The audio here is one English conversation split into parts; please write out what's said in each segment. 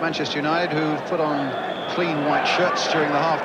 Manchester United, who put on clean white shirts during the half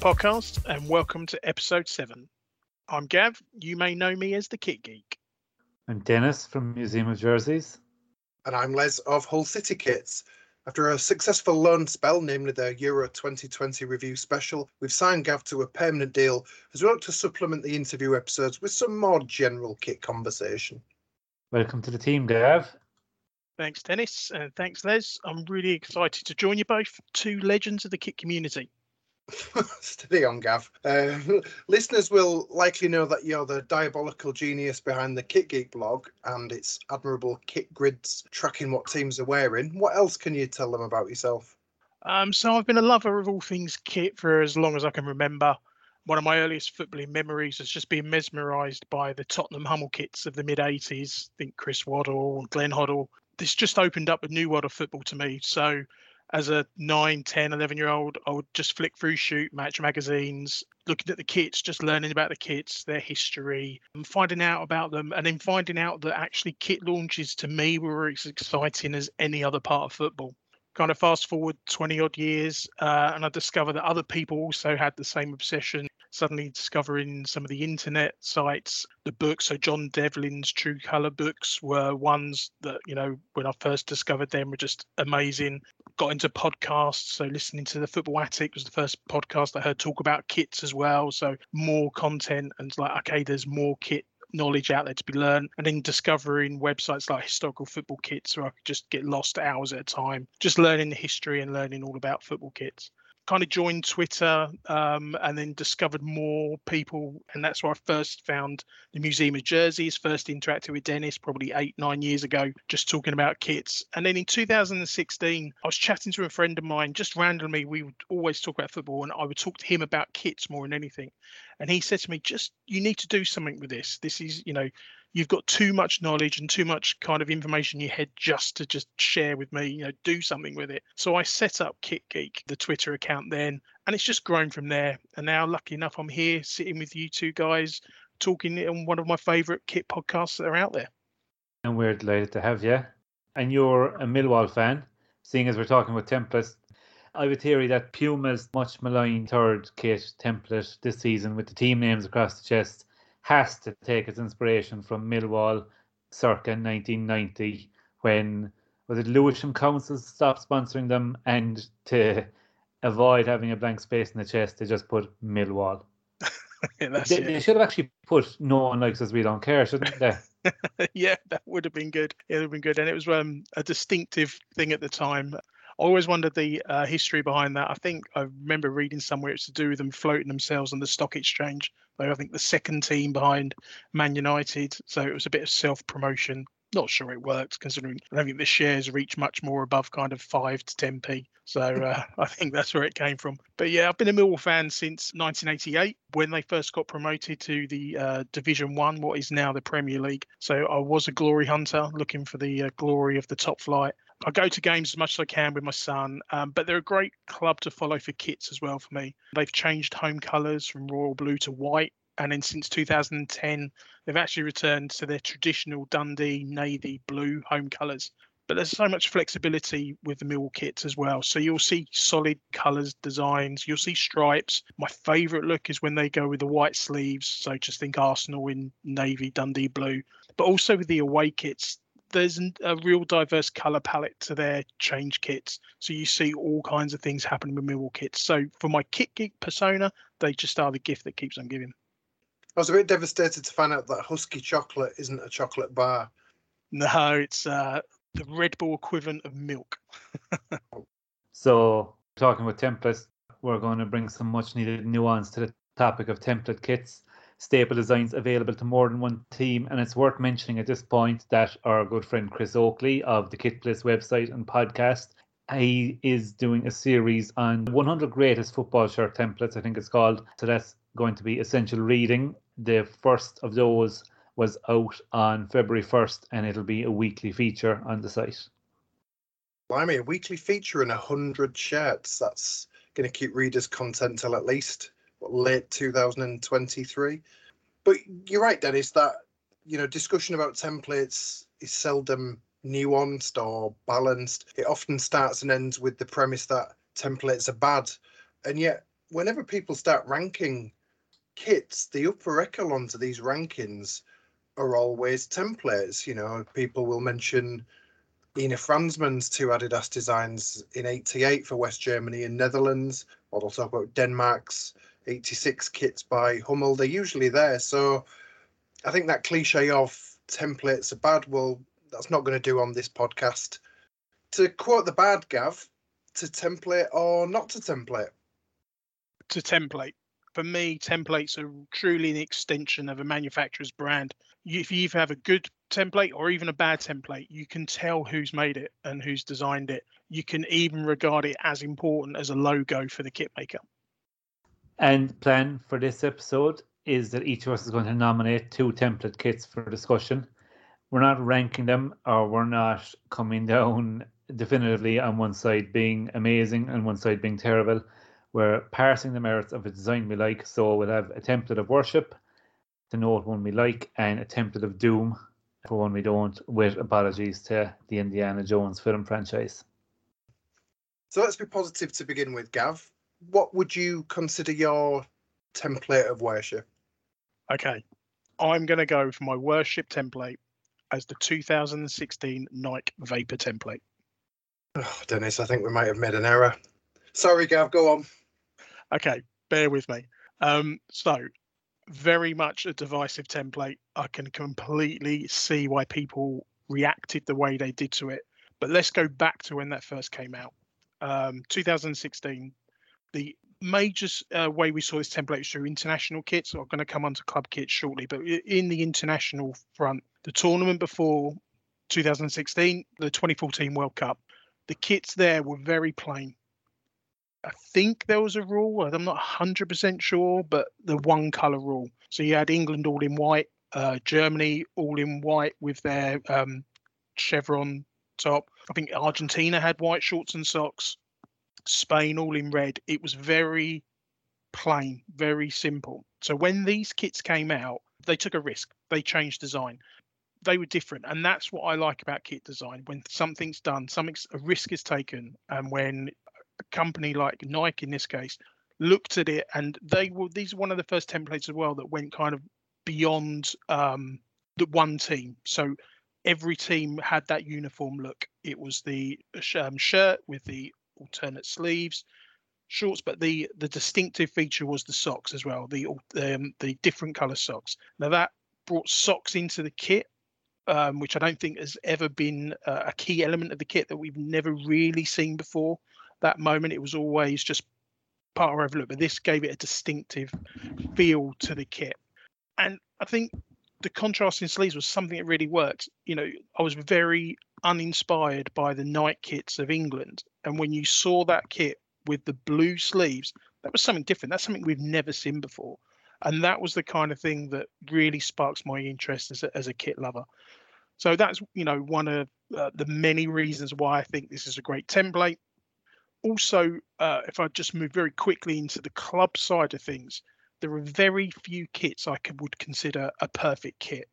podcast, and welcome to episode seven. I'm Gav. You may know me as the Kit Geek. I'm Denis from Museum of Jerseys. And I'm Les of Hull City Kits. After a successful loan spell, namely the Euro 2020 review special, we've signed Gav to a permanent deal as we look to supplement the interview episodes with some more general kit conversation. Welcome to the team, Gav. Thanks, Denis, and thanks, Les. I'm really excited to join you both, two legends of the kit community. Steady on, Gav. Uh, listeners will likely know that you're the diabolical genius behind the Kit Geek blog and its admirable kit grids tracking what teams are wearing. What else can you tell them about yourself? Um, so I've been a lover of all things kit for as long as I can remember. One of my earliest footballing memories has just been mesmerised by the Tottenham Hummel kits of the mid 80s. Think Chris Waddle, Glenn Hoddle. This just opened up a new world of football to me. So as a 9 10 11 year old i would just flick through shoot match magazines looking at the kits just learning about the kits their history and finding out about them and then finding out that actually kit launches to me were as exciting as any other part of football kind of fast forward 20 odd years uh, and i discovered that other people also had the same obsession suddenly discovering some of the internet sites, the books. So John Devlin's True Color books were ones that, you know, when I first discovered them were just amazing. Got into podcasts. So listening to the Football Attic was the first podcast I heard talk about kits as well. So more content and like, okay, there's more kit knowledge out there to be learned and then discovering websites like historical football kits where I could just get lost hours at a time, just learning the history and learning all about football kits kind of joined Twitter um, and then discovered more people. And that's where I first found the Museum of Jerseys, first interacted with Denis probably eight, nine years ago, just talking about kits. And then in 2016, I was chatting to a friend of mine, just randomly, we would always talk about football, and I would talk to him about kits more than anything. And he said to me, just you need to do something with this. This is, you know, you've got too much knowledge and too much kind of information in your head just to just share with me you know do something with it. So i set up kit geek the twitter account then and it's just grown from there. And now lucky enough i'm here sitting with you two guys talking on one of my favorite kit podcasts that are out there. And we're delighted to have you and you're a millwall fan seeing as we're talking about templates I have a theory that Puma's much maligned third kit template this season with the team names across the chest has to take its inspiration from Millwall circa 1990 when was it Lewisham Council stopped sponsoring them and to avoid having a blank space in the chest they just put Millwall. yeah, they, they, should have actually put no one likes us we don't care shouldn't they? Yeah that would have been good. It would have been good. And it was um, a distinctive thing at the time I always wondered the uh, history behind that. I think I remember reading somewhere it's to do with them floating themselves on the stock exchange. They I think the second team behind Man United, so it was a bit of self promotion. Not sure it worked considering I don't think the shares reach much more above kind of five to ten p. So uh, I think that's where it came from. But yeah, I've been a Millwall fan since 1988 when they first got promoted to the uh, Division One, what is now the Premier League. So I was a glory hunter, looking for the uh, glory of the top flight. I go to games as much as I can with my son, um, but they're a great club to follow for kits as well for me. They've changed home colours from royal blue to white, and then since 2010, they've actually returned to their traditional Dundee navy blue home colours. But there's so much flexibility with the Millwall kits as well. So you'll see solid colours, designs, you'll see stripes. My favourite look is when they go with the white sleeves. So just think Arsenal in navy, Dundee blue. But also with the away kits, there's a real diverse color palette to their change kits. So you see all kinds of things happening with Millwall kits. So for my kit geek persona, they just are the gift that keeps on giving. I was a bit devastated to find out that Huski chocolate isn't a chocolate bar. No, it's uh, the Red Bull equivalent of milk. So, talking with Tempest, we're going to bring some much needed nuance to the topic of template kits. Staple designs available to more than one team, and it's worth mentioning at this point that our good friend Chris Oakley of the Kit website and podcast, he is doing a series on 100 greatest football shirt templates, I think it's called. So that's going to be essential reading. The first of those was out on February 1st, and it'll be a weekly feature on the site. Blimey, a weekly feature and a hundred shirts. That's going to keep readers content till at least late 2023. But you're right, Denis. That you know discussion about templates is seldom nuanced or balanced. It often starts and ends with the premise that templates are bad, and yet whenever people start ranking kits, the upper echelons of these rankings are always templates. You know, people will mention Ina Franzmann's two Adidas designs in 88 for West Germany and Netherlands, or they'll talk about Denmark's 86 kits by Hummel. They're usually there. So I think that cliche of templates are bad, well, that's not going to do on this podcast. To quote the bad Gav, to template or not to template? To template. For me, templates are truly an extension of a manufacturer's brand. If you have a good template or even a bad template, you can tell who's made it and who's designed it. You can even regard it as important as a logo for the kit maker. And plan for this episode is that each of us is going to nominate two template kits for discussion. We're not ranking them or we're not coming down definitively on one side being amazing and one side being terrible. We're parsing the merits of a design we like. So we'll have a template of worship, to note one we like, and a template of doom for one we don't, with apologies to the Indiana Jones film franchise. So let's be positive to begin with, Gav. What would you consider your template of worship? Okay, I'm going to go for my worship template as the 2016 Nike Vapor template. Oh, Dennis, I think we might have made an error. Sorry, Gav, go on. Okay, bear with me. Um, so, very much a divisive template. I can completely see why people reacted the way they did to it. But let's go back to when that first came out. Um, 2016, the major uh, way we saw this template is through international kits. I'm going to come on to club kits shortly, but in the international front, the tournament before 2016, the 2014 World Cup, the kits there were very plain. I think there was a rule, I'm not 100% sure, but the one colour rule. So you had England all in white, uh, Germany all in white with their um, chevron top. I think Argentina had white shorts and socks, Spain all in red. It was very plain, very simple. So when these kits came out, they took a risk. They changed design. They were different, and that's what I like about kit design. When something's done, something's a risk is taken, and when a company like Nike, in this case, looked at it, and they were these are one of the first templates as well that went kind of beyond um, the one team. So every team had that uniform look. It was the um, shirt with the alternate sleeves, shorts, but the the distinctive feature was the socks as well. The um, the different color socks. Now that brought socks into the kit, um, which I don't think has ever been uh, a key element of the kit that we've never really seen before. That moment, it was always just part of overlook, but this gave it a distinctive feel to the kit. And I think the contrasting sleeves was something that really worked. You know, I was very uninspired by the Nike kits of England. And when you saw that kit with the blue sleeves, that was something different. That's something we've never seen before. And that was the kind of thing that really sparks my interest as a, as a kit lover. So that's, you know, one of uh, the many reasons why I think this is a great template. Also, uh, if I just move very quickly into the club side of things, there are very few kits I could, would consider a perfect kit.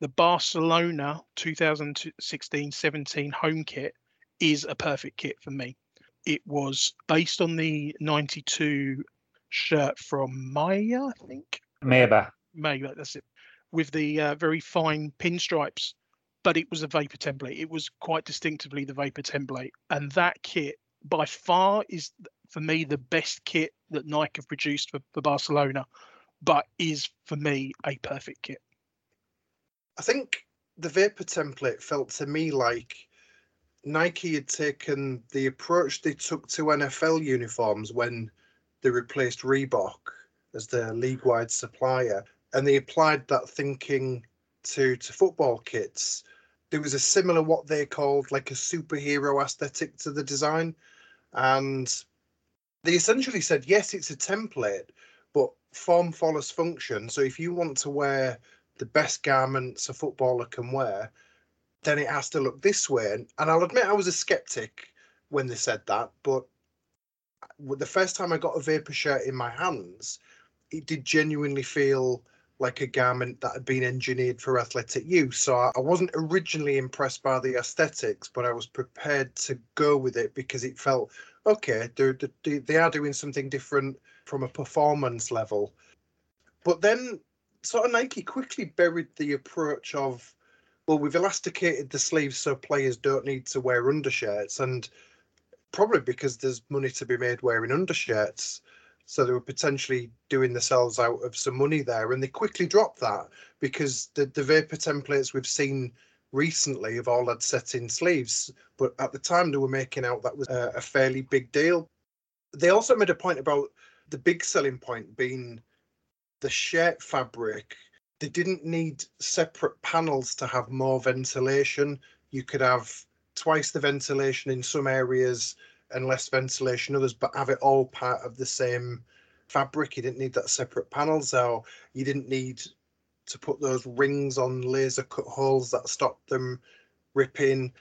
The Barcelona 2016-17 home kit is a perfect kit for me. It was based on the 92 shirt from Meyba, I think. Maybe. Maybe that's it. With the uh, very fine pinstripes, but it was a Vapor template. It was quite distinctively the Vapor template. And that kit by far is for me the best kit that Nike have produced for, for Barcelona. but is for me a perfect kit. I think the Vapor template felt to me like Nike had taken the approach they took to NFL uniforms when they replaced Reebok as their league wide supplier, and they applied that thinking to, to football kits. There was a similar, what they called like a superhero aesthetic to the design. And they essentially said, yes, it's a template, but form follows function. So if you want to wear the best garments a footballer can wear, then it has to look this way. And, and I'll admit I was a skeptic when they said that, but the first time I got a vapor shirt in my hands, it did genuinely feel like a garment that had been engineered for athletic use. So I wasn't originally impressed by the aesthetics, but I was prepared to go with it because it felt okay. They're, they are doing something different from a performance level. But then, sort of Nike quickly buried the approach of, well, we've elasticated the sleeves so players don't need to wear undershirts, and probably because there's money to be made wearing undershirts. So they were potentially doing themselves out of some money there, and they quickly dropped that because the the vapor templates we've seen recently have all had set-in sleeves, but at the time they were making out that was a, a fairly big deal. They also made a point about the big selling point being the shirt fabric. They didn't need separate panels to have more ventilation. You could have twice the ventilation in some areas and less ventilation others, but have it all part of the same fabric. You didn't need that separate panel, so you didn't need to put those rings on laser cut holes that stopped them ripping.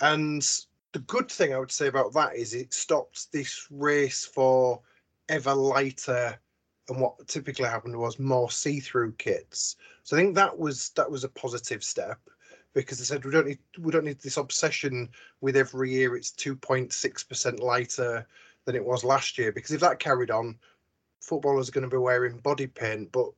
And the good thing I would say about that is it stopped this race for ever lighter and what typically happened was more see-through kits. So I think that was that was a positive step because they said we don't need we don't need this obsession with every year it's 2.6% lighter than it was last year. Because if that carried on footballers are going to be wearing body paint but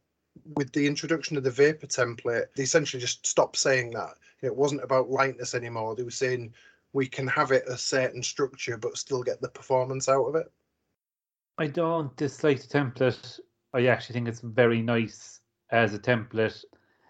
with the introduction of the vapor template they essentially just stopped saying that. It wasn't about lightness anymore. They were saying we can have it a certain structure but still get the performance out of it i don't dislike the template i actually think it's very nice as a template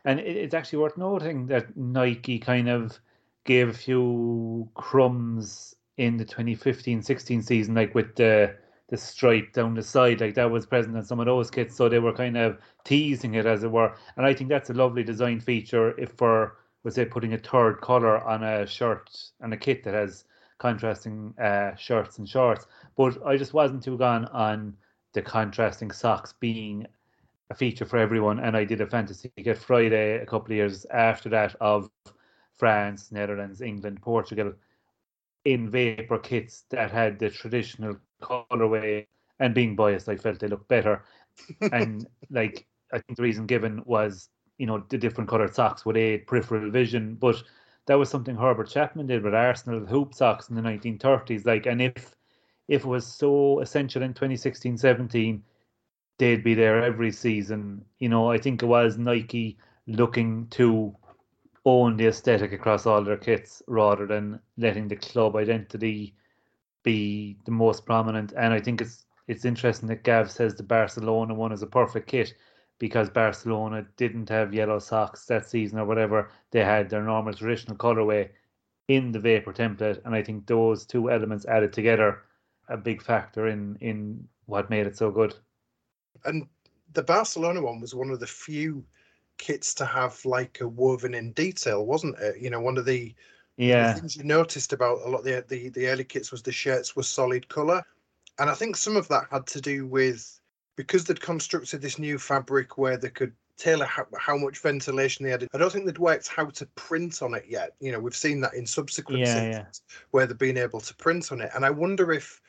and it's actually worth noting that Nike kind of gave a few crumbs in the 2015-16 season, like with the the stripe down the side, like that was present in some of those kits. So they were kind of teasing it, as it were. And I think that's a lovely design feature if for was say putting a third color on a shirt and a kit that has contrasting uh, shirts and shorts. But I just wasn't too gone on the contrasting socks being a feature for everyone. And I did a fantasy kit Friday a couple of years after that of France, Netherlands, England, Portugal in vapor kits that had the traditional colorway. And being biased, I felt they looked better. and like I think the reason given was you know the different colored socks would aid peripheral vision, but that was something Herbert Chapman did with Arsenal hoop socks in the 1930s. Like, and if if it was so essential in 2016-17 they'd be there every season. You know, I think it was Nike looking to own the aesthetic across all their kits rather than letting the club identity be the most prominent. And I think it's it's interesting that Gav says the Barcelona one is a perfect kit because Barcelona didn't have yellow socks that season or whatever. They had their normal traditional colorway in the vapor template, and I think those two elements added together a big factor in in what made it so good and the Barcelona one was one of the few kits to have like a woven in detail, wasn't it? You know, one of the yeah the things you noticed about a lot of the, the the early kits was the shirts were solid color, and I think some of that had to do with because they'd constructed this new fabric where they could tailor how, how much ventilation they had. I don't think they'd worked how to print on it yet. You know, we've seen that in subsequent yeah, seasons yeah. where they've been able to print on it, and I wonder if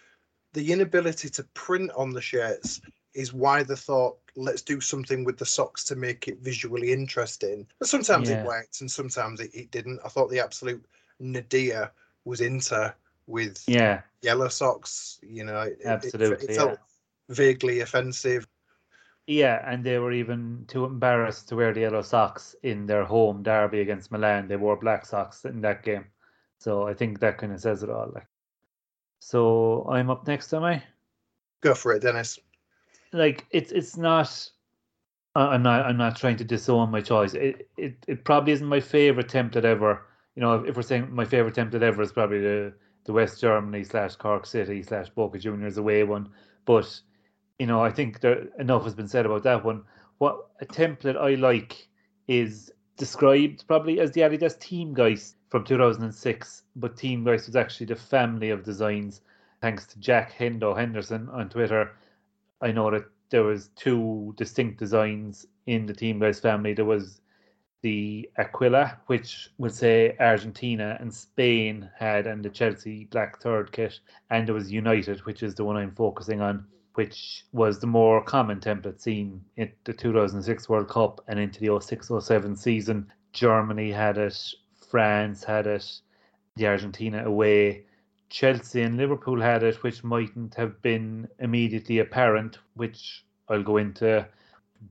the inability to print on the shirts is why they thought let's do something with the socks to make it visually interesting. But sometimes yeah. it worked and sometimes it, it didn't. I thought the absolute nadir was Inter with yeah yellow socks. You know, it, absolutely, it, it felt yeah. Vaguely offensive. Yeah, and they were even too embarrassed to wear the yellow socks in their home derby against Milan. They wore black socks in that game, so I think that kind of says it all. Like, so I'm up next, am I? Go for it, Denis like it's it's not I'm not. I'm not trying to disown my choice. It, it, it probably isn't my favorite template ever. You know, if we're saying my favorite template ever is probably the the West Germany slash Cork City slash Boca Juniors away one. But you know, I think there enough has been said about that one. What a template I like is described probably as the Adidas Team Geist from 2006, but Team Geist was actually the family of designs. Thanks to Jack Hendo Henderson on Twitter, I know that there was two distinct designs in the Team Geist family. There was the Aquila, which would say Argentina and Spain had, and the Chelsea black third kit, and there was United, which is the one I'm focusing on, which was the more common template seen in the 2006 World Cup and into the 06 07 season. Germany had it, France had it, the Argentina away. Chelsea and Liverpool had it, which mightn't have been immediately apparent, which I'll go into.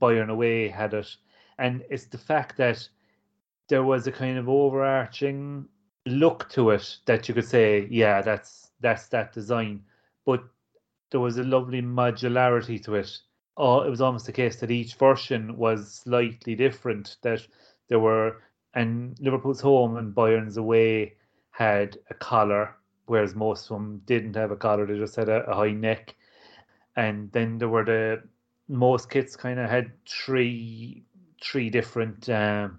Bayern away had it. And it's the fact that there was a kind of overarching look to it that you could say, yeah, that's that's that design. But there was a lovely modularity to it. Oh, it was almost the case that each version was slightly different. That there were and Liverpool's home and Bayern's away had a collar, whereas most of them didn't have a collar. They just had a, a high neck. And then there were the most kits kind of had three three different um,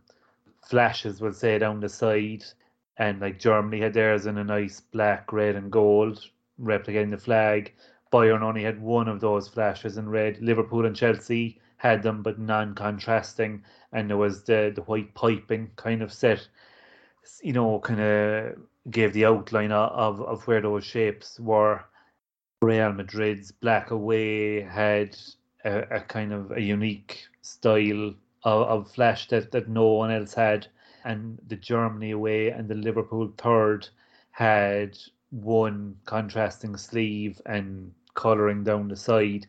flashes, we'll say, down the side. And like Germany had theirs in a nice black, red, and gold, replicating the flag. Bayern only had one of those flashes in red. Liverpool and Chelsea had them, but non-contrasting, and there was the the white piping kind of set. You know, kind of gave the outline of of where those shapes were. Real Madrid's black away had a, a kind of a unique style of, of flash that, that no one else had. And the Germany away and the Liverpool third had one contrasting sleeve and colouring down the side.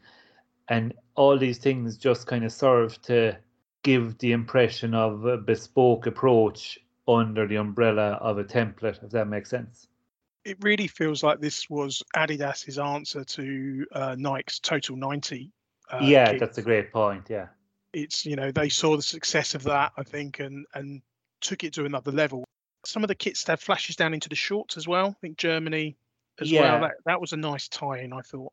And all these things just kind of serve to give the impression of a bespoke approach under the umbrella of a template, if that makes sense. It really feels like this was Adidas's answer to uh, Nike's Total 90. Uh, yeah, that's a great point. Yeah. It's, you know, they saw the success of that, I think, and, and took it to another level. Some of the kits had flashes down into the shorts as well. I think Germany as yeah. well. That, that was a nice tie in, I thought.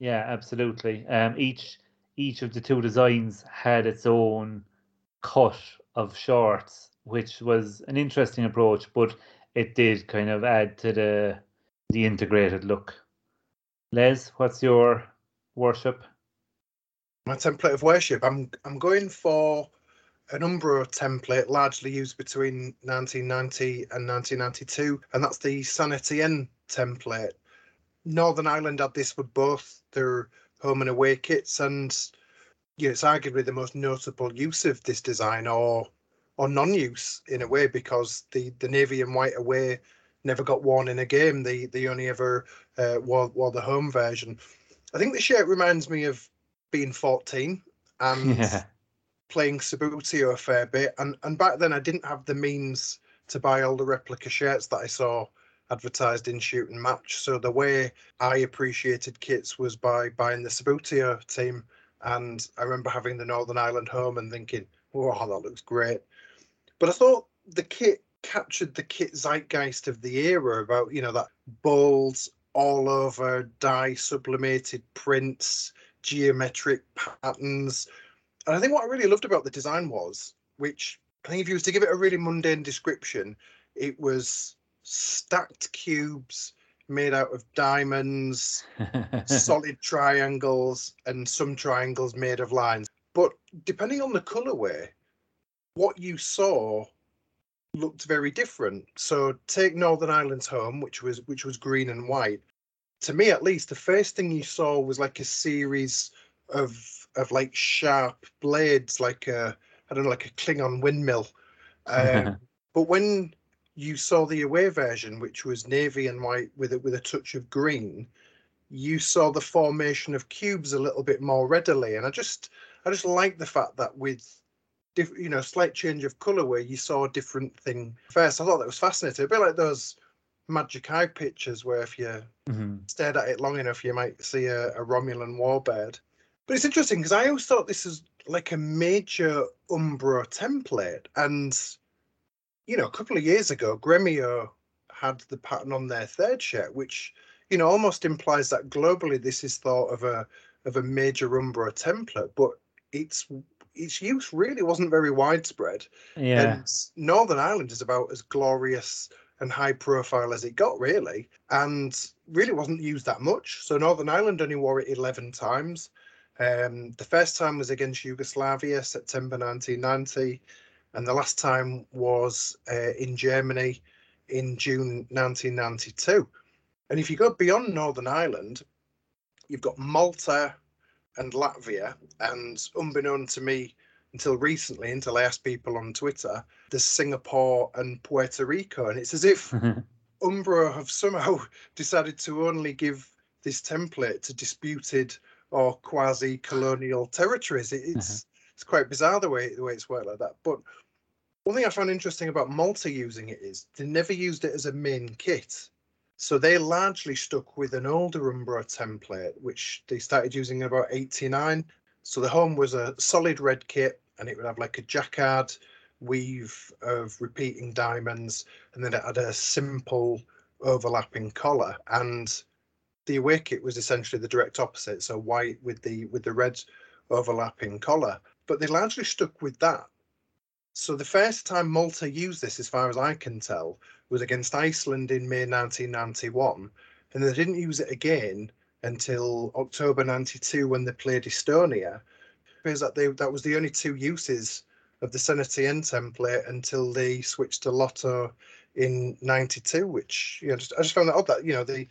Yeah, absolutely. Um, each each of the two designs had its own cut of shorts, which was an interesting approach, but it did kind of add to the the integrated look. Les, what's your worship? My template of worship. I'm I'm going for an Umbro template largely used between 1990 and 1992, and that's the Saint Etienne template. Northern Ireland had this with both their home and away kits, and yeah, it's arguably the most notable use of this design, or or non-use in a way, because the the navy and white away never got worn in a game. They they only ever uh, wore wore the home version. I think the shirt reminds me of being 14 and yeah. playing Subbuteo a fair bit. And and back then I didn't have the means to buy all the replica shirts that I saw advertised in shoot and match. So the way I appreciated kits was by buying the Subbuteo team. And I remember having the Northern Ireland home and thinking, "Oh, that looks great." But I thought the kit captured the kit zeitgeist of the era about you know that bold, all over dye sublimated prints, geometric patterns. And I think what I really loved about the design was, which I think if you was to give it a really mundane description, it was stacked cubes made out of diamonds, solid triangles, and some triangles made of lines. But depending on the colorway, what you saw looked very different. So take Northern Ireland's home, which was which was green and white. To me, at least, the first thing you saw was like a series of of like sharp blades, like a I don't know, like a Klingon windmill. Um, but when you saw the away version, which was navy and white with it with a touch of green, you saw the formation of cubes a little bit more readily. And I just I just like the fact that with diff, you know slight change of color where you saw a different thing first. I thought that was fascinating. A bit like those magic eye pictures where if you mm-hmm. stared at it long enough, you might see a, a Romulan warbird. But it's interesting because I always thought this is like a major Umbro template. And, you know, a couple of years ago, Gremio had the pattern on their third shirt, which, you know, almost implies that globally this is thought of a of a major Umbro template, but its its use really wasn't very widespread. Yeah. And Northern Ireland is about as glorious and high profile as it got, really, and really wasn't used that much. So Northern Ireland only wore it 11 times. Um, the first time was against Yugoslavia, September 1990, and the last time was uh, in Germany in June 1992. And if you go beyond Northern Ireland, you've got Malta and Latvia, and unbeknown to me until recently, until I asked people on Twitter, there's Singapore and Puerto Rico, and it's as if Umbro have somehow decided to only give this template to disputed or quasi-colonial territories. It, it's it's quite bizarre the way the way it's worked like that. But one thing I found interesting about Malta using it is they never used it as a main kit. So they largely stuck with an older Umbro template, which they started using in about 89. So the home was a solid red kit and it would have like a jacquard weave of repeating diamonds and then it had a simple overlapping collar and the away kit was essentially the direct opposite so white with the with the red overlapping collar but they largely stuck with that so the first time malta used this as far as i can tell was against iceland in may 1991 and they didn't use it again until october 92 when they played estonia because that they that was the only two uses of the Saint Etienne template until they switched to Lotto in '92. Which you know, just, I just found that odd that you know they,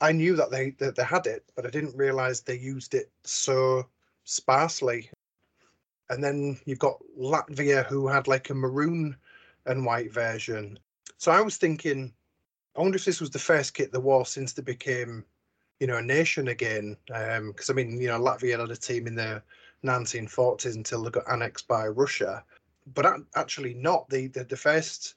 I knew that they that they had it, but I didn't realize they used it so sparsely. And then you've got Latvia, who had like a maroon and white version. So I was thinking, I wonder if this was the first kit they wore since they became, you know, a nation again. Because um, I mean, you know, Latvia had a team in the 1940s until they got annexed by Russia. But actually, not the, the the first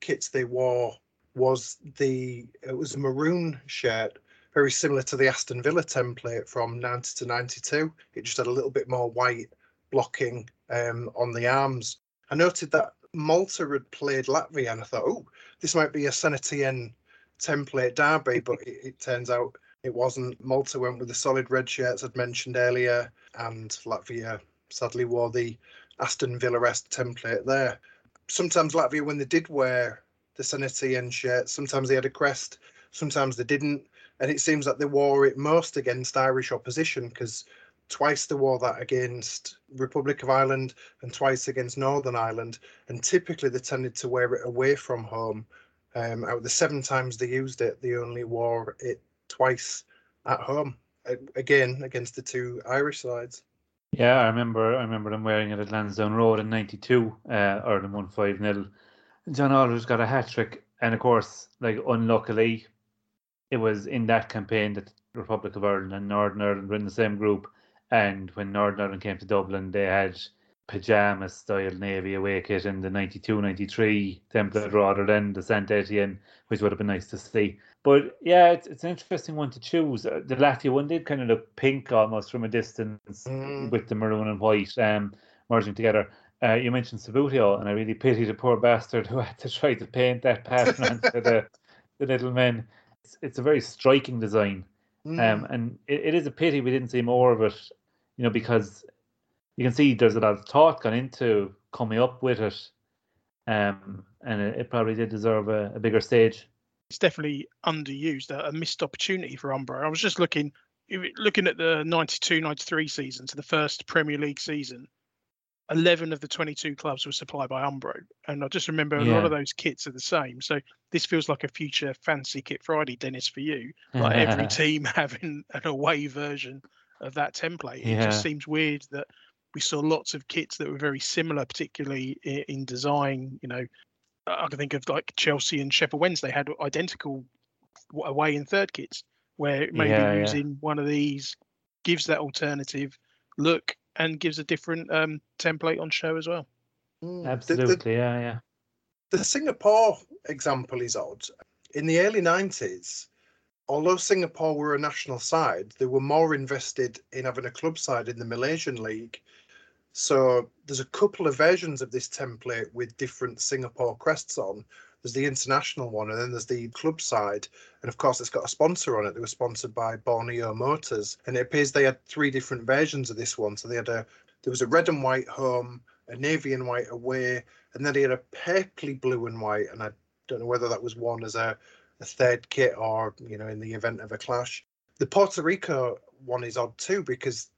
kits they wore was the it was a maroon shirt, very similar to the Aston Villa template from 90 to 92. It just had a little bit more white blocking um, on the arms. I noted that Malta had played Latvia, and I thought, oh, this might be a Saint Etienne template derby, but it, it turns out it wasn't. Malta went with the solid red shirts I'd mentioned earlier, and Latvia sadly wore the Aston Villa esque template there. Sometimes Latvia, when they did wear the Saint Etienne shirt, sometimes they had a crest, sometimes they didn't. And it seems that they wore it most against Irish opposition because twice they wore that against Republic of Ireland and twice against Northern Ireland. And typically they tended to wear it away from home. Um, out of the seven times they used it, they only wore it twice at home. Again, against the two Irish sides. Yeah, I remember. I remember them wearing it at Lansdowne Road in '92, uh, Ireland won five 0 John Aldridge got a hat trick, and of course, like unluckily, it was in that campaign that the Republic of Ireland and Northern Ireland were in the same group. And when Northern Ireland came to Dublin, they had pajama style navy away kit in the 92 93 template rather than the Saint Etienne, which would have been nice to see. But yeah, it's, it's an interesting one to choose. Uh, the Latvia one did kind of look pink almost from a distance Mm. with the maroon and white um, merging together. Uh, you mentioned Subbuteo, and I really pity the poor bastard who had to try to paint that pattern onto the, the little men. It's, it's a very striking design, Mm. um, and it, it is a pity we didn't see more of it, you know, because you can see there's a lot of thought gone into coming up with it, um, and it, it probably did deserve a, a bigger stage. It's definitely underused, a, a missed opportunity for Umbro. I was just looking looking at the 92-93 season to the first Premier League season. 11 of the 22 clubs were supplied by Umbro. And I just remember a lot of those kits are the same. So this feels like a future fancy kit Friday, Denis, for you. Like every team having an away version of that template. It just seems weird that we saw lots of kits that were very similar, particularly in, in design. You know, I can think of like Chelsea and Sheffield Wednesday had identical away and third kits, where maybe Yeah, yeah. using one of these gives that alternative look and gives a different um, template on show as well. Mm. The- the- Absolutely, yeah, yeah. the Singapore example is odd. In the early 90s, although Singapore were a national side, they were more invested in having a club side in the Malaysian league. So there's a couple of versions of this template with different Singapore crests on. There's the international one, and then there's the club side. And of course, it's got a sponsor on it. They were sponsored by Borneo Motors, and it appears they had three different versions of this one. So they had a there was a red and white home, a navy and white away, and then they had a purpley blue and white. And I don't know whether that was one as a, a third kit or you know in the event of a clash. The Puerto Rico one is odd too because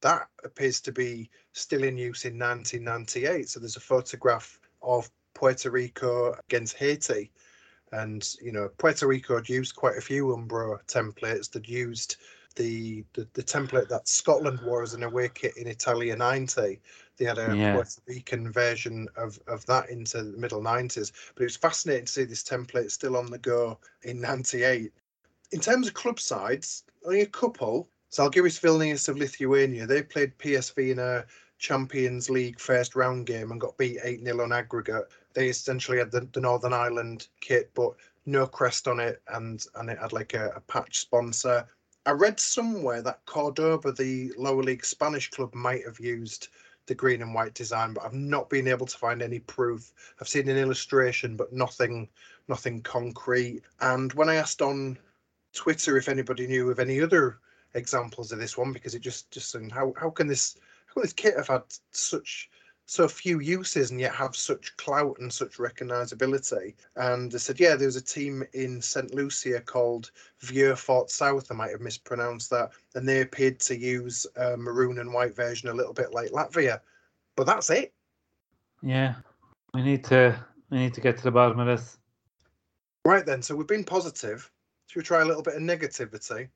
that appears to be still in use in 1998. So there's a photograph of Puerto Rico against Haiti. And, you know, Puerto Rico had used quite a few Umbro templates. They'd used the, the, the template that Scotland wore as an away kit in Italia 90. They had a Yeah. Puerto Rican version of, of that into the middle 90s. But it was fascinating to see this template still on the go in 98. In terms of club sides, only a couple. Zalgiris Vilnius of Lithuania, they played PSV in a Champions League first round game and got beat 8 0 on aggregate. They essentially had the, the Northern Ireland kit, but no crest on it, and, and it had like a, a patch sponsor. I read somewhere that Cordoba, the lower league Spanish club, might have used the green and white design, but I've not been able to find any proof. I've seen an illustration, but nothing, nothing concrete. And when I asked on Twitter if anybody knew of any other examples of this one, because it just just and how how can this how can this kit have had such so few uses and yet have such clout and such recognizability. And they said, yeah, there was a team in St. Lucia called Vieux Fort South. I might have mispronounced that. And they appeared to use a maroon and white version a little bit like Latvia. But that's it. Yeah, we need to we need to get to the bottom of this. Right then. So we've been positive. Should we try a little bit of negativity?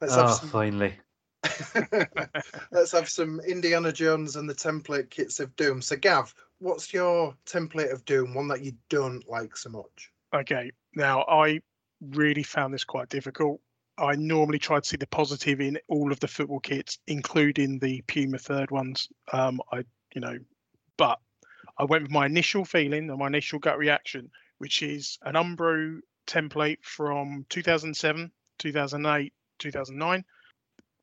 Let's have Oh, some finally. Let's have some Indiana Jones and the template kits of Doom. So, Gav, what's your template of Doom? One that you don't like so much? Okay, now I really found this quite difficult. I normally try to see the positive in all of the football kits, including the Puma third ones. Um, I, you know, but I went with my initial feeling and my initial gut reaction, which is an Umbro template from 2007, 2008, 2009.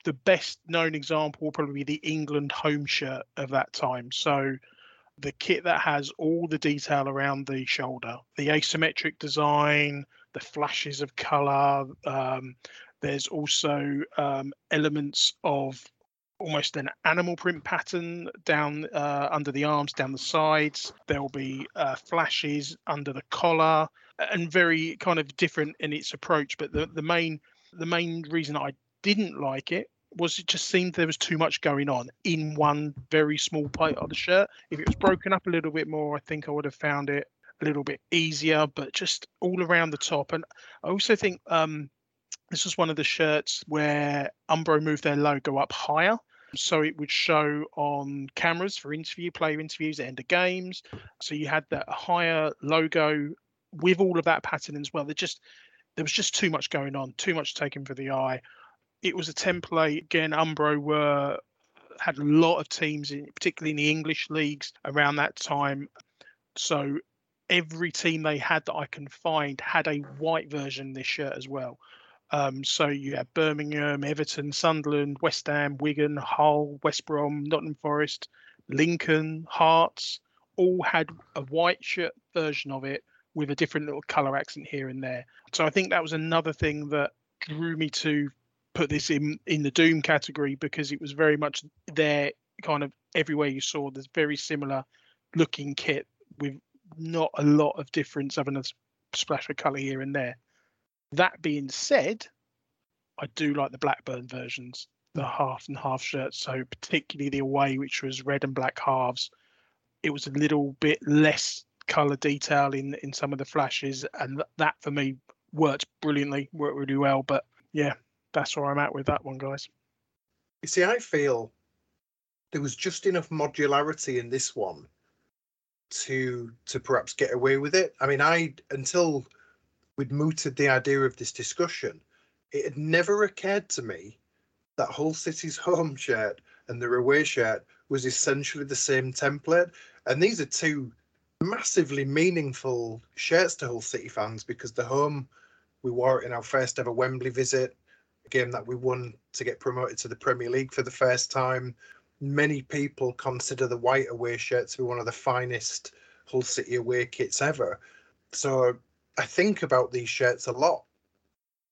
The best known example will probably be the England home shirt of that time. So the kit that has all the detail around the shoulder, the asymmetric design, the flashes of color. Um, there's also um, elements of almost an animal print pattern down uh, under the arms, down the sides. There will be uh, flashes under the collar, and very kind of different in its approach. But the, the main the main reason I didn't like it was it just seemed there was too much going on in one very small part of the shirt. If it was broken up a little bit more, I think I would have found it a little bit easier. But just all around the top, and I also think um, this was one of the shirts where Umbro moved their logo up higher. So it would show on cameras for interview, player interviews at end of games. So you had that higher logo with all of that pattern as well. There just there was just too much going on, too much taken for the eye. It was a template again. Umbro were had a lot of teams, in, particularly in the English leagues around that time. So every team they had that I can find had a white version of this shirt as well. Um, so you had Birmingham, Everton, Sunderland, West Ham, Wigan, Hull, West Brom, Nottingham Forest, Lincoln, Hearts, all had a white shirt version of it with a different little colour accent here and there. So I think that was another thing that drew me to put this in in the Doom category because it was very much there, kind of everywhere you saw. There's very similar looking kit with not a lot of difference other than a splash of colour here and there. That being said, I do like the Blackburn versions, the half and half shirts. So particularly the away, which was red and black halves. It was a little bit less color detail in in some of the flashes, and th- that for me worked brilliantly, worked really well. But yeah, that's where I'm at with that one, guys. You see, I feel there was just enough modularity in this one to to perhaps get away with it. I mean, I until we'd mooted the idea of this discussion, it had never occurred to me that Hull City's home shirt and their away shirt was essentially the same template. And these are two massively meaningful shirts to Hull City fans because the home we wore it in our first ever Wembley visit, game that we won to get promoted to the Premier League for the first time. many people consider the white away shirt to be one of the finest Hull City away kits ever. So I think about these shirts a lot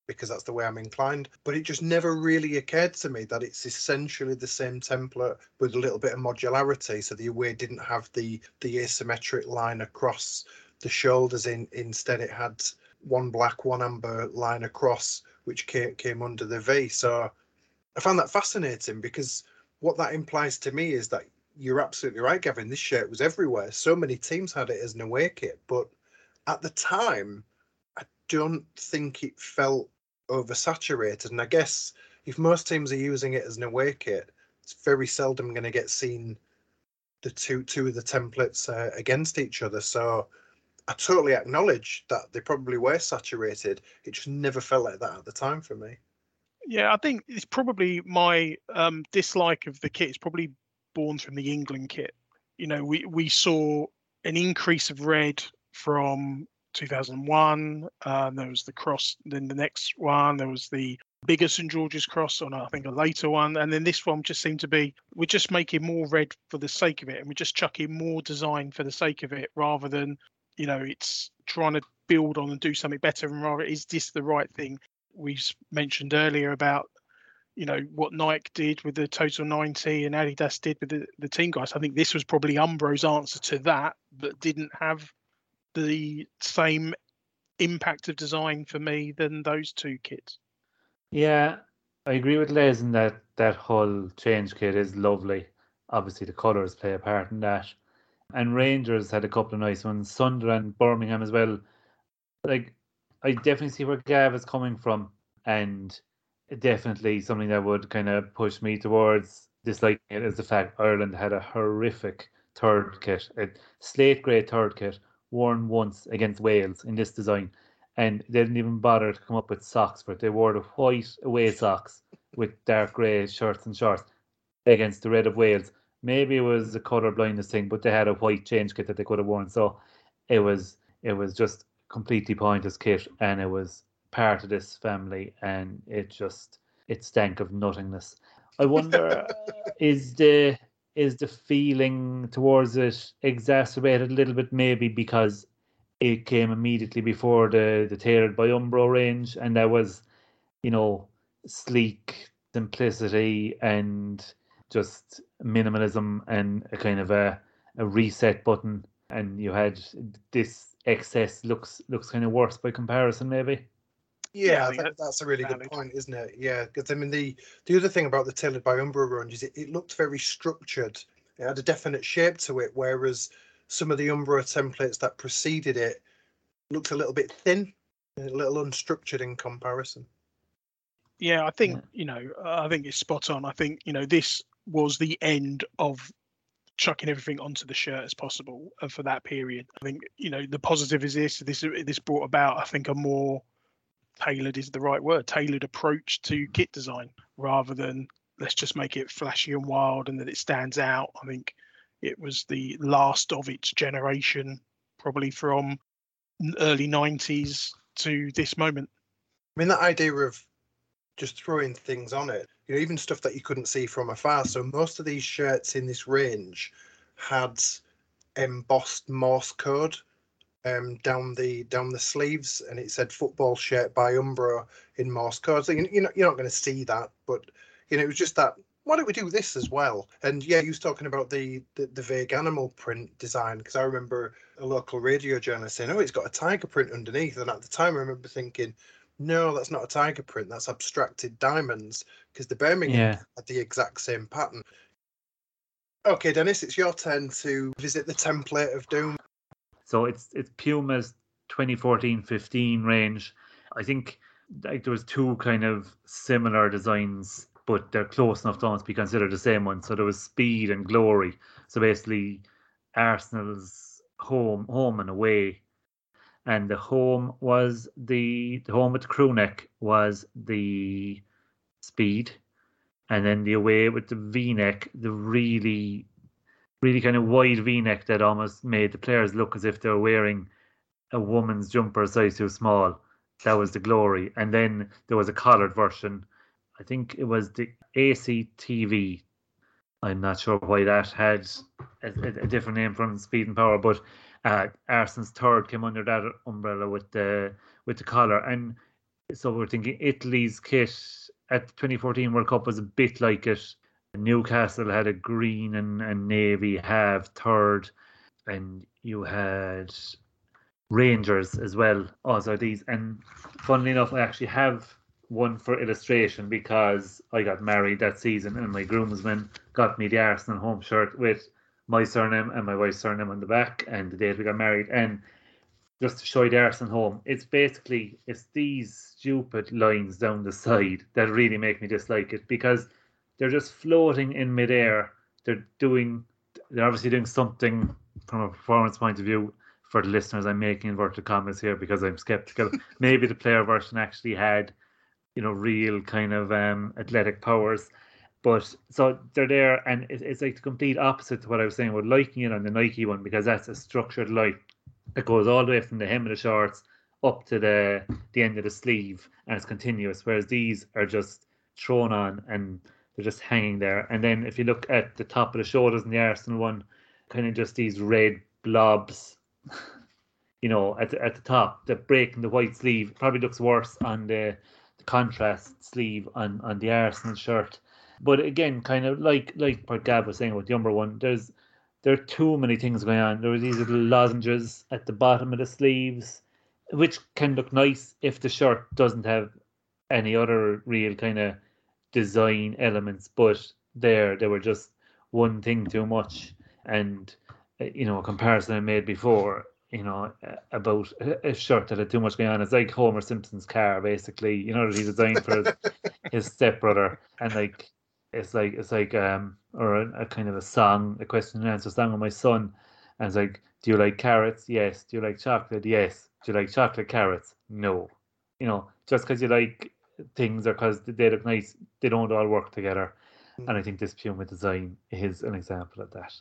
because that's the way I'm inclined. But it just never really occurred to me that it's essentially the same template with a little bit of modularity. So the away didn't have the the asymmetric line across the shoulders. In instead, it had one black, one amber line across, which came came under the V. So I found that fascinating because what that implies to me is that you're absolutely right, Gavin. This shirt was everywhere. So many teams had it as an away kit, but at the time, I don't think it felt oversaturated. And I guess if most teams are using it as an away kit, it's very seldom going to get seen the two two of the templates uh, against each other. So I totally acknowledge that they probably were saturated. It just never felt like that at the time for me. Yeah, I think it's probably my um, dislike of the kit is probably born from the England kit. You know, we we saw an increase of red from 2001. Uh, there was the cross. Then the next one, there was the bigger St George's cross on I think a later one, and then this one just seemed to be we're just making more red for the sake of it, and we're just chucking more design for the sake of it, rather than you know it's trying to build on and do something better, and rather is this the right thing? We mentioned earlier about you know what Nike did with the Total 90 and Adidas did with the, the Teamgeist. I think this was probably Umbro's answer to that, but didn't have the same impact of design for me than those two kits. Yeah, I agree with Les in that that whole change kit is lovely. Obviously, the colours play a part in that. And Rangers had a couple of nice ones. Sunderland, Birmingham as well. Like, I definitely see where Gav is coming from, and definitely something that would kind of push me towards disliking it is the fact Ireland had a horrific third kit, a slate grey third kit worn once against Wales in this design, and they didn't even bother to come up with socks for it. They wore the white away socks with dark grey shirts and shorts against the red of Wales. Maybe it was a colour blindness thing, but they had a white change kit that they could have worn. So it was it was just completely pointless kit, and it was part of this family, and it just it stank of nothingness. I wonder is the is the feeling towards it exacerbated a little bit maybe because it came immediately before the the tailored by Umbro range and there was you know sleek simplicity and just minimalism and a kind of a, a reset button and you had this excess looks looks kind of worse by comparison maybe yeah, yeah that's a really valid. good point, isn't it? Yeah, because I mean the the other thing about the tailored by Umbro run is it, it looked very structured. It had a definite shape to it, whereas some of the Umbro templates that preceded it looked a little bit thin, a little unstructured in comparison. Yeah, I think you know, I think it's spot on. I think you know this was the end of chucking everything onto the shirt as possible uh, for that period. I think you know the positive is this this this brought about I think a more tailored is the right word tailored approach to kit design rather than let's just make it flashy and wild and that it stands out i think it was the last of its generation probably from early 90s to this moment i mean that idea of just throwing things on it you know even stuff that you couldn't see from afar so most of these shirts in this range had embossed morse code um, down the down the sleeves, and it said "football shirt by Umbro" in Morse code. So you, you know you're not going to see that, but you know it was just that. Why don't we do this as well? And yeah, you was talking about the the, the vague animal print design because I remember a local radio journalist saying, "Oh, it's got a tiger print underneath," and at the time I remember thinking. No, that's not a tiger print. That's abstracted diamonds because the Birmingham yeah. had the exact same pattern. Okay, Denis, it's your turn to visit the template of Doom. So it's it's Puma's 2014-15 range. I think like there was two kind of similar designs, but they're close enough to almost be considered the same one. So there was Speed and Glory. So basically, Arsenal's home, home and away, and the home was the the home with the crew neck was the Speed, and then the away with the V neck, the really really kind of wide V-neck that almost made the players look as if they were wearing a woman's jumper size too small. That was the glory. And then there was a collared version. I think it was the ACTV I'm not sure why that had a, a different name from Speed and Power, but uh, Arsenal's third came under that umbrella with the with the collar, and so we're thinking Italy's kit at the 2014 World Cup was a bit like it. Newcastle had a green and, and navy have third, and you had Rangers as well. Also these, and funnily enough, I actually have one for illustration because I got married that season, and my groomsman got me the Arsenal home shirt with my surname and my wife's surname on the back, and the date we got married, and just to show you the home, it's basically it's these stupid lines down the side that really make me dislike it because they're just floating in midair. They're doing, they're obviously doing something from a performance point of view. For the listeners, I'm making inverted commas here because I'm skeptical. Maybe the player version actually had, you know, real kind of um, athletic powers. But so they're there, and it's like the complete opposite to what I was saying about liking it on the Nike one because that's a structured light that goes all the way from the hem of the shorts up to the the end of the sleeve, and it's continuous. Whereas these are just thrown on and they're just hanging there. And then if you look at the top of the shoulders in the Arsenal one, kind of just these red blobs, you know, at the, at the top, the break in the white sleeve probably looks worse on the, the contrast sleeve on on the Arsenal shirt. But again, kind of like like what Gav was saying with the number one, there's there are too many things going on. There were these little lozenges at the bottom of the sleeves, which can look nice if the shirt doesn't have any other real kind of design elements, but there they were just one thing too much. And uh, you know, a comparison I made before, you know, about a shirt that had too much going on. It's like Homer Simpson's car, basically. You know that he designed for his, his stepbrother, and like it's like it's like um or a, a, kind of a song, a question and answer song with my son, and it's like, do you like carrots? Yes. Do you like chocolate? Yes. Do you like chocolate carrots? No. You know, just because you like things or because they look nice, they don't all work together. Mm. And I think this Puma design is an example of that.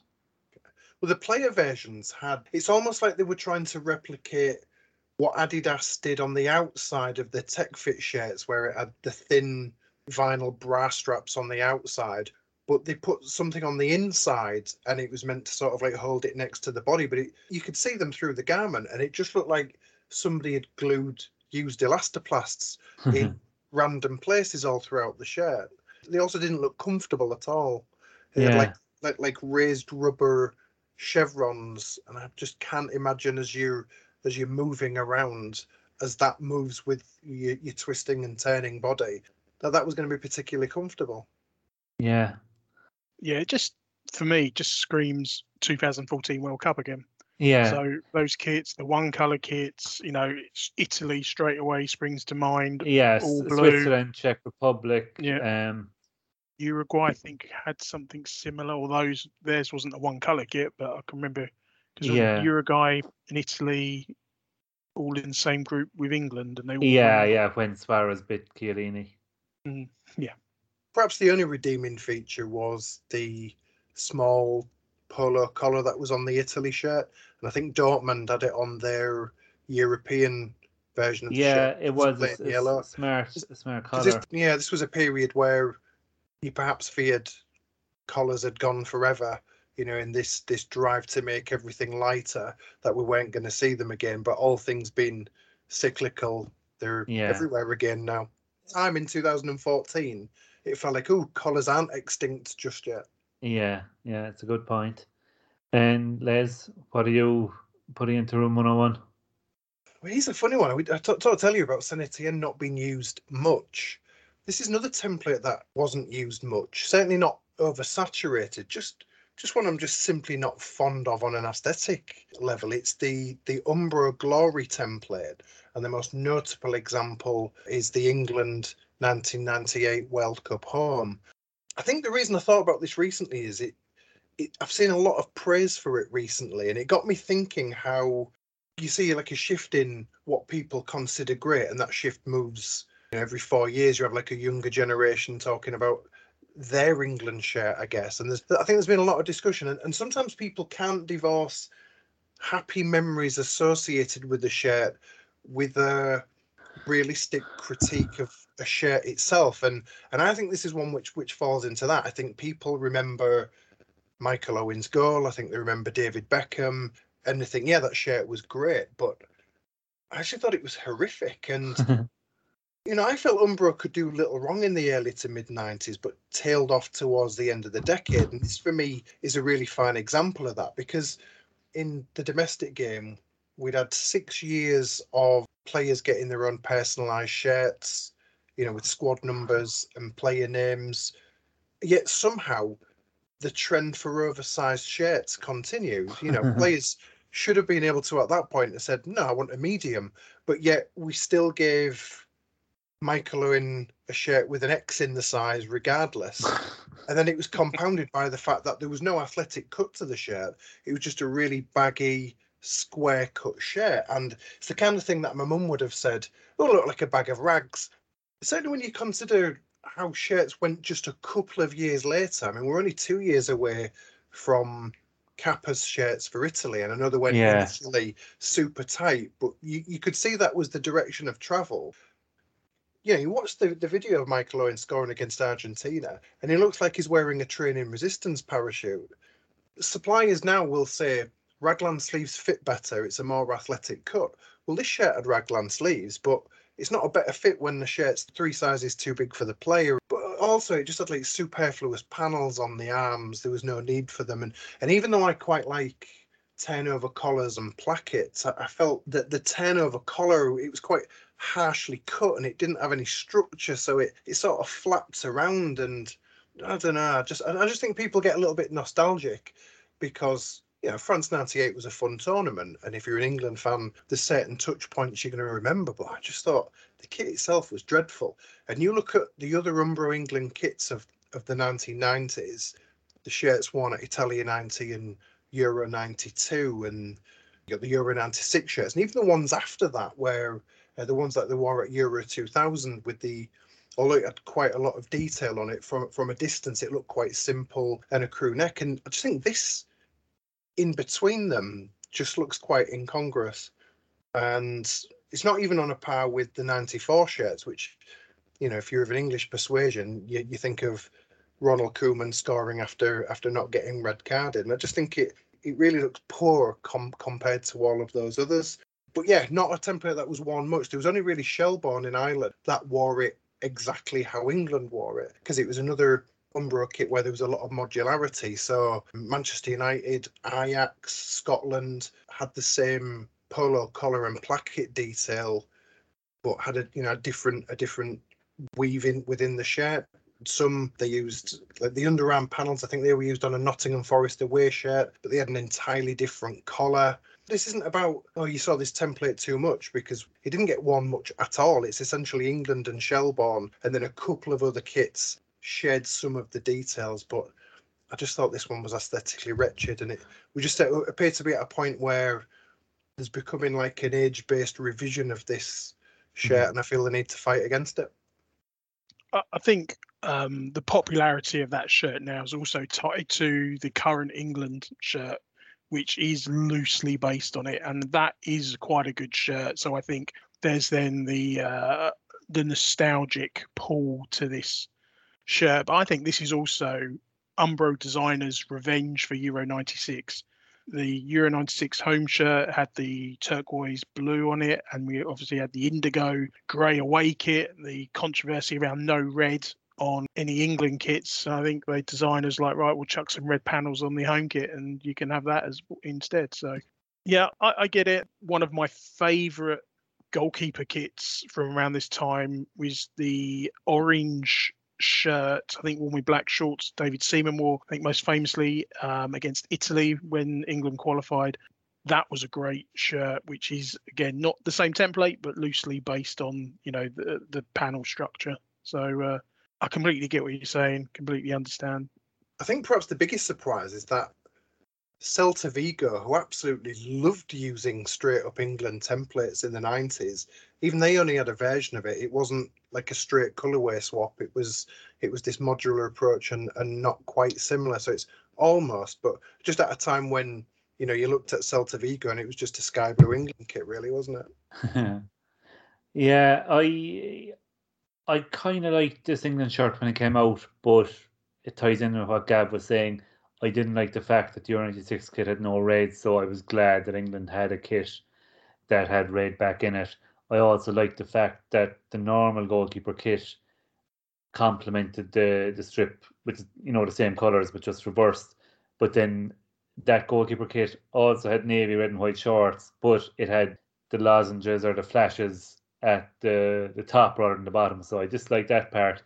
Well, the player versions had it's almost like they were trying to replicate what Adidas did on the outside of the Tech Fit shirts, where it had the thin vinyl bra straps on the outside, but they put something on the inside and it was meant to sort of like hold it next to the body, but it, you could see them through the garment and it just looked like somebody had glued used elastoplasts hmm. in random places all throughout the shirt. They also didn't look comfortable at all. They yeah. had like like like raised rubber chevrons, and I just can't imagine as you as you're moving around as that moves with your, your twisting and turning body that that was going to be particularly comfortable. Yeah, yeah. It just for me just screams 2014 World Cup again. Yeah. So those kits, the one color kits, you know, Italy straight away springs to mind. Yes, all blue. Switzerland, Czech Republic. Yeah. Um, Uruguay, I think, had something similar. Although theirs wasn't a one color kit, but I can remember because yeah. Uruguay and Italy all in the same group with England, and they. yeah, won. yeah. When Suarez bit Chiellini. Mm, yeah. Perhaps the only redeeming feature was the small polo collar that was on the Italy shirt, and I think Dortmund had it on their European version of the yeah, shirt. it was a, yellow. smart, smart color. This, yeah, this was a period where you perhaps feared collars had gone forever. You know, in this this drive to make everything lighter, that we weren't going to see them again. But all things being cyclical, they're yeah. everywhere again now. Time in 2014, it felt like, oh, collars aren't extinct just yet. Yeah, yeah, it's a good point. And Les, what are you putting into room 101? Well, he's a funny one. I thought to tell you about Saint Etienne not being used much. This is another template that wasn't used much. Certainly not oversaturated. Just just one I'm just simply not fond of on an aesthetic level. It's the the Umbro Glory template, and the most notable example is the England 1998 World Cup home. I think the reason I thought about this recently is it, it, I've seen a lot of praise for it recently, and it got me thinking how you see like a shift in what people consider great, and that shift moves you know, every four years. You have like a younger generation talking about their England shirt, I guess, and I think there's been a lot of discussion, and, and sometimes people can't divorce happy memories associated with the shirt with a realistic critique of a shirt itself. And and I think this is one which which falls into that. I think people remember Michael Owen's goal. I think they remember David Beckham, and they think, yeah, that shirt was great. But I actually thought it was horrific. And you know, I felt Umbro could do little wrong in the early to mid 90s, but tailed off towards the end of the decade. And this, for me, is a really fine example of that because in the domestic game, we'd had six years of players getting their own personalised shirts, you know, with squad numbers and player names. Yet somehow the trend for oversized shirts continued. You know, mm-hmm. players should have been able to at that point have said, no, I want a medium. But yet we still gave Michael Owen a shirt with an X in the size, regardless. and then it was compounded by the fact that there was no athletic cut to the shirt. It was just a really baggy, square cut shirt. And it's the kind of thing that my mum would have said, oh, look like a bag of rags. Certainly when you consider how shirts went just a couple of years later, I mean, we're only two years away from Kappa's shirts for Italy, and another went Yeah. initially super tight, but you, you could see that was the direction of travel. Yeah, you watch the, the video of Michael Owen scoring against Argentina, and he looks like he's wearing a training resistance parachute. Suppliers now will say raglan sleeves fit better, it's a more athletic cut. Well, this shirt had raglan sleeves, but it's not a better fit when the shirt's three sizes too big for the player. But also, it just had like superfluous panels on the arms. There was no need for them. And and even though I quite like turnover collars and plackets, I, I felt that the turnover collar it was quite harshly cut and it didn't have any structure, so it it sort of flapped around. And I don't know. I just I just think people get a little bit nostalgic because you know, France 98 was a fun tournament. And if you're an England fan, there's certain touch points you're going to remember. But I just thought the kit itself was dreadful. And you look at the other Umbro England kits of, of the 1990s, the shirts worn at Italia 90 and Euro 92, and you got the Euro 96 shirts, and even the ones after that, where uh, the ones that they wore at Euro 2000 with the although it had quite a lot of detail on it from from a distance it looked quite simple and a crew neck and i just think this in between them just looks quite incongruous. And it's not even on a par with the 94 shirts, which, you know, if you're of an English persuasion, you, you think of Ronald Koeman scoring after after not getting red carded. And I just think it it really looks poor com- compared to all of those others. But yeah, not a template that was worn much. There was only really Shelbourne in Ireland that wore it exactly how England wore it because it was another Umbro kit where there was a lot of modularity. So Manchester United, Ajax, Scotland had the same polo collar and placket detail, but had a you know a different a different weaving within the shirt. Some they used like the underarm panels. I think they were used on a Nottingham Forest away shirt, but they had an entirely different collar. This isn't about oh you saw this template too much because it didn't get worn much at all. It's essentially England and Shelbourne, and then a couple of other kits shared some of the details, but I just thought this one was aesthetically wretched, and it we just uh, appear to be at a point where there's becoming like an age-based revision of this shirt, and I feel the need to fight against it. I I think um, the popularity of that shirt now is also tied to the current England shirt, which is loosely based on it, and that is quite a good shirt. So I think there's then the uh, the nostalgic pull to this shirt, but I think this is also Umbro designers' revenge for Euro '96. The Euro '96 home shirt had the turquoise blue on it, and we obviously had the indigo grey away kit. The controversy around no red on any England kits. I think the designers like right, we'll chuck some red panels on the home kit, and you can have that as instead. So, yeah, I, I get it. One of my favourite goalkeeper kits from around this time was the orange shirt. I think worn with black shorts. David Seaman wore, I think most famously um, against Italy when England qualified. That was a great shirt, which is again not the same template, but loosely based on you know the the panel structure. So uh, I completely get what you're saying. Completely understand. I think perhaps the biggest surprise is that Celta Vigo, who absolutely loved using straight up England templates in the 90s, even they only had a version of it. It wasn't like a straight colorway swap. It was it was this modular approach and and not quite similar. So it's almost, but just at a time when you know you looked at Celta Vigo and it was just a sky blue England kit, really, wasn't it? Yeah, I I kind of liked this England shirt when it came out, but it ties in with what Gav was saying. I didn't like the fact that the Euro 96 kit had no red, so I was glad that England had a kit that had red back in it. I also liked the fact that the normal goalkeeper kit complemented the the strip with you know the same colours but just reversed. But then that goalkeeper kit also had navy red and white shorts, but it had the lozenges or the flashes at the the top rather than the bottom. So I dislike that part.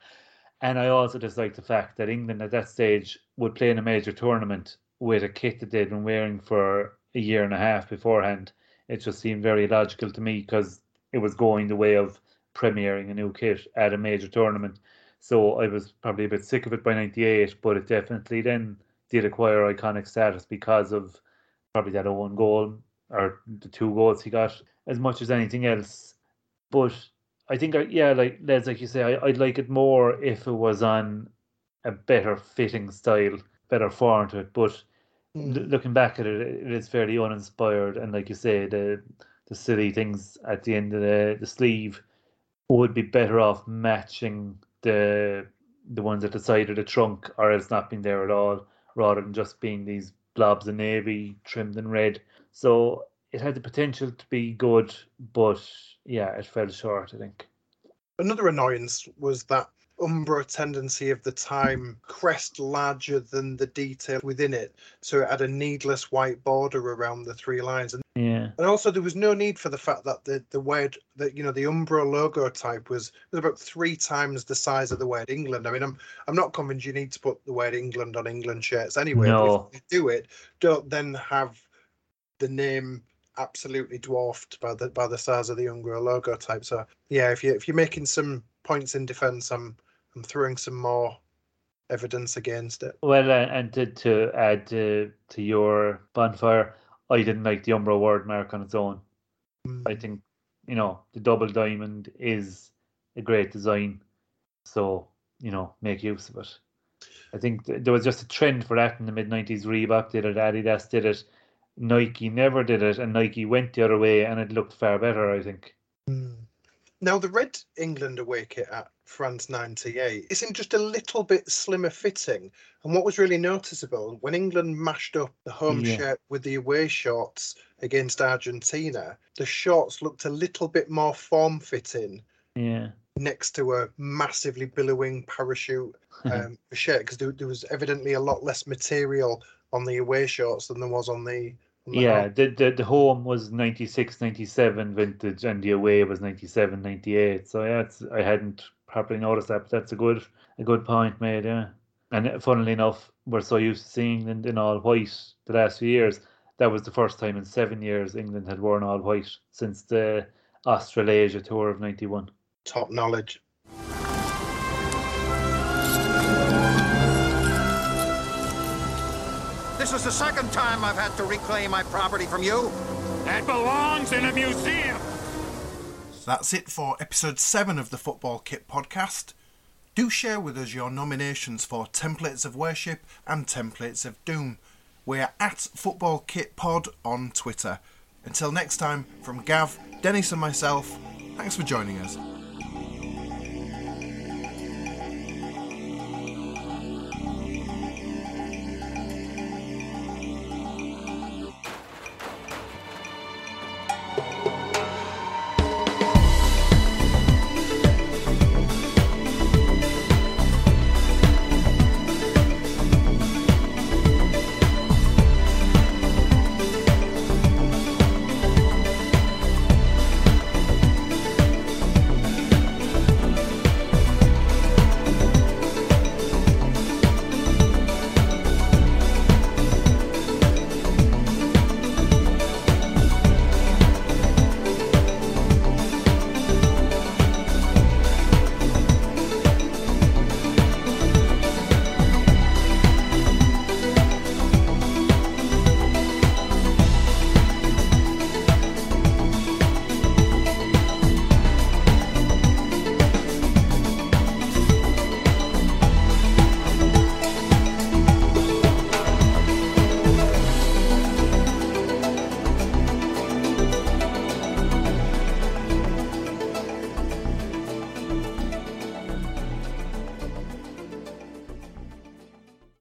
And I also dislike the fact that England at that stage would play in a major tournament with a kit that they'd been wearing for a year and a half beforehand. It just seemed very logical to me because it was going the way of premiering a new kit at a major tournament. So I was probably a bit sick of it by 98, but it definitely then did acquire iconic status because of probably that one goal or the two goals he got as much as anything else. But I think, I, yeah, like Les, like you say, I, would like it more if it was on a better fitting style, better form to it. But mm. looking back at it, it is fairly uninspired. And like you say, the the silly things at the end of the, the sleeve would be better off matching the the ones at the side of the trunk or else not being there at all rather than just being these blobs of navy trimmed in red. So it had the potential to be good, but yeah, it fell short, I think. Another annoyance was that Umbro tendency of the time crest larger than the detail within it so it had a needless white border around the three lines and yeah and also there was no need for the fact that the the word that you know the umbro logo type was was about three times the size of the word england i mean i'm i'm not convinced you need to put the word england on england shirts anyway no. if you do it don't then have the name absolutely dwarfed by the by the size of the umbro logo type so yeah if you if you're making some points in defense i'm I'm throwing some more evidence against it. Well, uh, and to, to add to, to your bonfire, I didn't like the Umbro word mark on its own. Mm. I think, you know, the double diamond is a great design. So, you know, make use of it. I think th- there was just a trend for that in the mid 90s. Reebok did it, Adidas did it, Nike never did it, and Nike went the other way and it looked far better, I think. Mm. Now, the red England away kit at France 98 isn't just a little bit slimmer fitting. And what was really noticeable when England mashed up the home yeah. shirt with the away shorts against Argentina, the shorts looked a little bit more form fitting. Yeah. Next to a massively billowing parachute um, shirt, because there, there was evidently a lot less material on the away shorts than there was on the yeah, the, the the home was 96, 97 vintage, and the away was 97, 98. So yeah, it's, I hadn't properly noticed that, but that's a good a good point made. Yeah, and uh, funnily enough, we're so used to seeing England in all white the last few years. That was the first time in seven years England had worn all white since the Australasia tour of '91. Top knowledge. This is the second time I've had to reclaim my property from you. That belongs in a museum. That's it for episode 7 of the Football Kit podcast. Do share with us your nominations for Templates of Worship and Templates of Doom. We're at Football Kit Pod on Twitter. Until next time, from Gav, Denis, and myself, thanks for joining us.